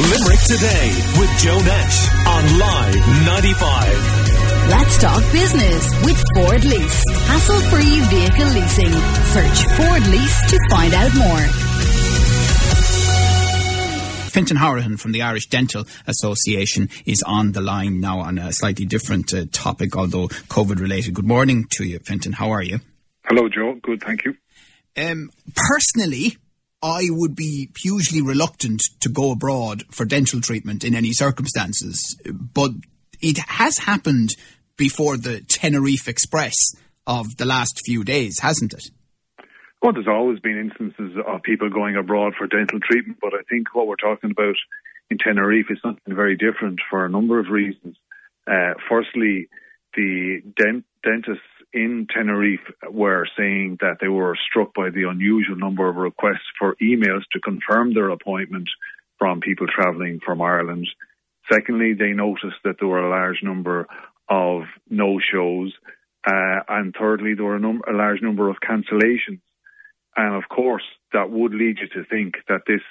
Limerick Today with Joe Nash on Live 95. Let's talk business with Ford Lease. Hassle free vehicle leasing. Search Ford Lease to find out more. Fintan Hourihan from the Irish Dental Association is on the line now on a slightly different uh, topic, although COVID related. Good morning to you, Fintan. How are you? Hello, Joe. Good, thank you. Um, personally, I would be hugely reluctant to go abroad for dental treatment in any circumstances, but it has happened before the Tenerife Express of the last few days, hasn't it? Well, there's always been instances of people going abroad for dental treatment, but I think what we're talking about in Tenerife is something very different for a number of reasons. Uh, firstly, the dent- dentists in Tenerife were saying that they were struck by the unusual number of requests for emails to confirm their appointment from people travelling from Ireland. Secondly, they noticed that there were a large number of no shows. Uh, and thirdly, there were a, num- a large number of cancellations. And of course, that would lead you to think that this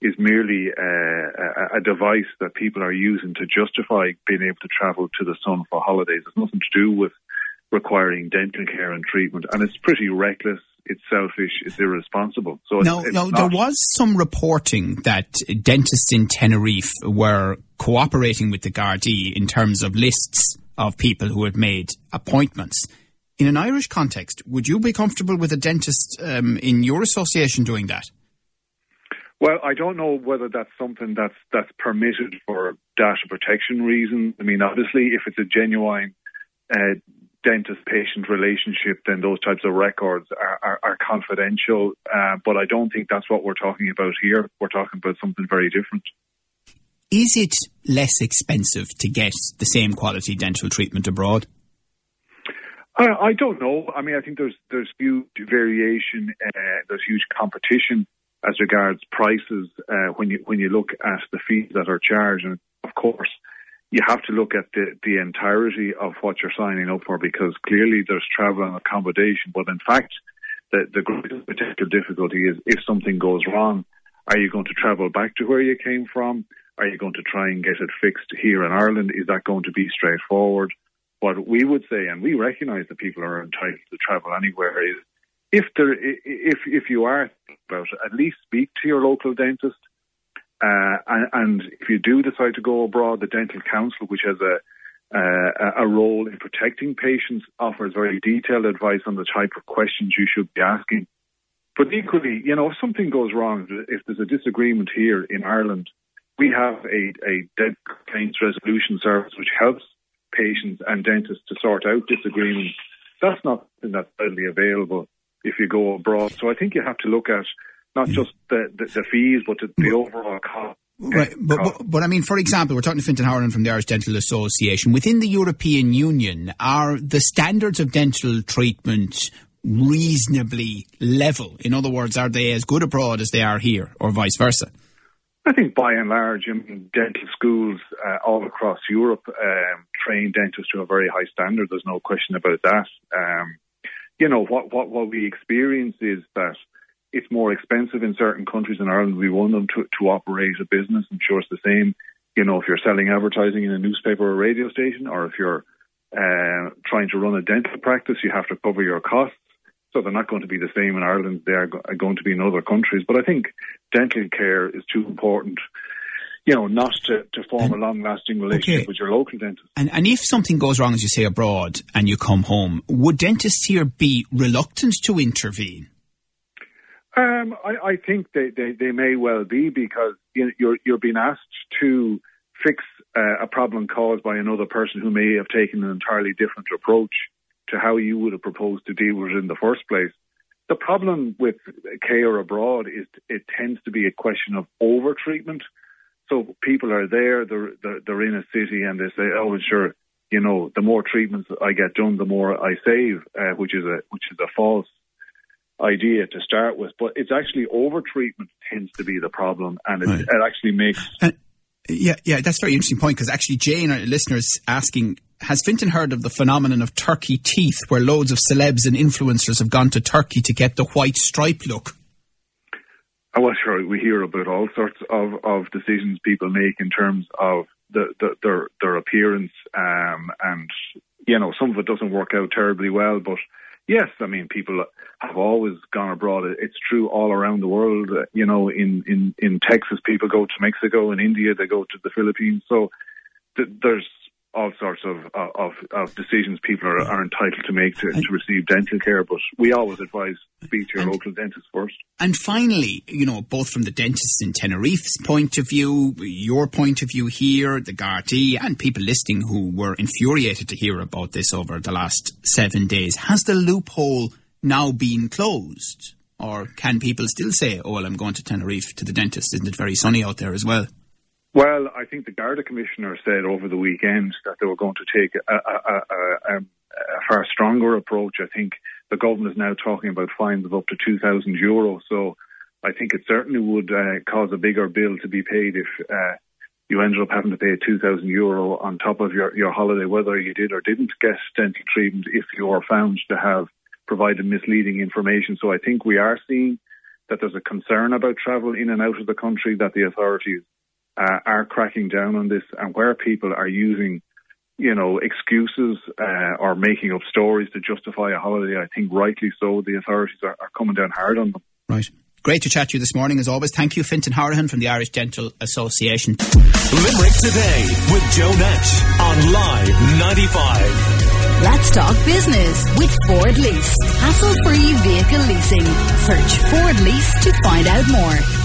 is merely uh, a, a device that people are using to justify being able to travel to the sun for holidays. It's nothing to do with requiring dental care and treatment, and it's pretty reckless. It's selfish. It's irresponsible. So no, it's, it's no. There was some reporting that dentists in Tenerife were cooperating with the Gardaí in terms of lists of people who had made appointments. In an Irish context, would you be comfortable with a dentist um, in your association doing that? Well, I don't know whether that's something that's that's permitted for data protection reasons. I mean, obviously, if it's a genuine uh, dentist-patient relationship, then those types of records are, are, are confidential. Uh, but I don't think that's what we're talking about here. We're talking about something very different. Is it less expensive to get the same quality dental treatment abroad? I, I don't know. I mean, I think there's there's huge variation. Uh, there's huge competition as regards prices uh, when you when you look at the fees that are charged, and of course, you have to look at the the entirety of what you're signing up for because clearly there's travel and accommodation, but in fact, the the greatest potential difficulty is if something goes wrong, are you going to travel back to where you came from? Are you going to try and get it fixed here in Ireland? Is that going to be straightforward? What we would say, and we recognise that people are entitled to travel anywhere, is if there, if if you are about at least speak to your local dentist. Uh, and, and if you do decide to go abroad, the dental council, which has a uh, a role in protecting patients, offers very detailed advice on the type of questions you should be asking. But equally, you know, if something goes wrong, if there's a disagreement here in Ireland, we have a, a debt complaints resolution service which helps patients and dentists to sort out disagreements. That's not something that's readily available if you go abroad. So I think you have to look at not just the, the, the fees, but the, the overall cost. Right, but, but, but I mean, for example, we're talking to Fintan Hourihan from the Irish Dental Association. Within the European Union, are the standards of dental treatment reasonably level? In other words, are they as good abroad as they are here, or vice versa? I think by and large, I mean, dental schools uh, all across Europe um, train dentists to a very high standard. There's no question about that. Um, you know, what, what, what we experience is that it's more expensive in certain countries in Ireland. We want them to, to operate a business. I'm sure it's the same. You know, if you're selling advertising in a newspaper or radio station, or if you're uh, trying to run a dental practice, you have to cover your costs. So they're not going to be the same in Ireland. They are going to be in other countries. But I think dental care is too important, you know, not to, to form and, a long-lasting relationship okay. with your local dentist. And, and if something goes wrong, as you say, abroad and you come home, would dentists here be reluctant to intervene? Um, I, I, think they, they, they, may well be because you know, you're you're being asked to fix uh, a problem caused by another person who may have taken an entirely different approach to how you would have proposed to deal with it in the first place. The problem with care abroad is it tends to be a question of over treatment. So people are there, they're, they're, they're in a city, and they say, "Oh, sure, you know, the more treatments I get done, the more I save," uh, which is a which is a false idea to start with. But it's actually over treatment tends to be the problem, and it, right. it actually makes. Uh, yeah, yeah, that's a very interesting point because actually, Jane, our listeners, asking has Fintan heard of the phenomenon of turkey teeth, where loads of celebs and influencers have gone to Turkey to get the white stripe look? well, sure, we hear about all sorts of, of decisions people make in terms of the, the, their their appearance, um, and you know some of it doesn't work out terribly well. But yes, I mean people have always gone abroad. It's true all around the world. Uh, you know, in in in Texas, people go to Mexico. In India, they go to the Philippines. So th- there's all sorts of uh, of, of decisions people are, are entitled to make to, to, receive dental care. But we always advise speak to your and, local dentist first. And finally, you know, both from the dentist in Tenerife's point of view, your point of view here, the Gardaí, and people listening who were infuriated to hear about this over the last seven days, has the loophole now been closed? Or can people still say, oh, well, I'm going to Tenerife to the dentist? Isn't it very sunny out there as well? Well, I think the Garda Commissioner said over the weekend that they were going to take a, a, a, a far stronger approach. I think the government is now talking about fines of up to 2,000 euro. So I think it certainly would uh, cause a bigger bill to be paid if uh, you ended up having to pay 2,000 euro on top of your, your holiday, whether you did or didn't get dental treatment if you are found to have provided misleading information. So I think we are seeing that there's a concern about travel in and out of the country that the authorities uh, are cracking down on this, and where people are using, you know, excuses uh, or making up stories to justify a holiday, I think rightly so, the authorities are, are coming down hard on them. Right. Great to chat to you this morning, as always. Thank you, Fintan Hourihan from the Irish Dental Association. Limerick Today with Joe Nash on Live 95. Let's talk business with Ford Lease. Hassle free vehicle leasing. Search Ford Lease to find out more.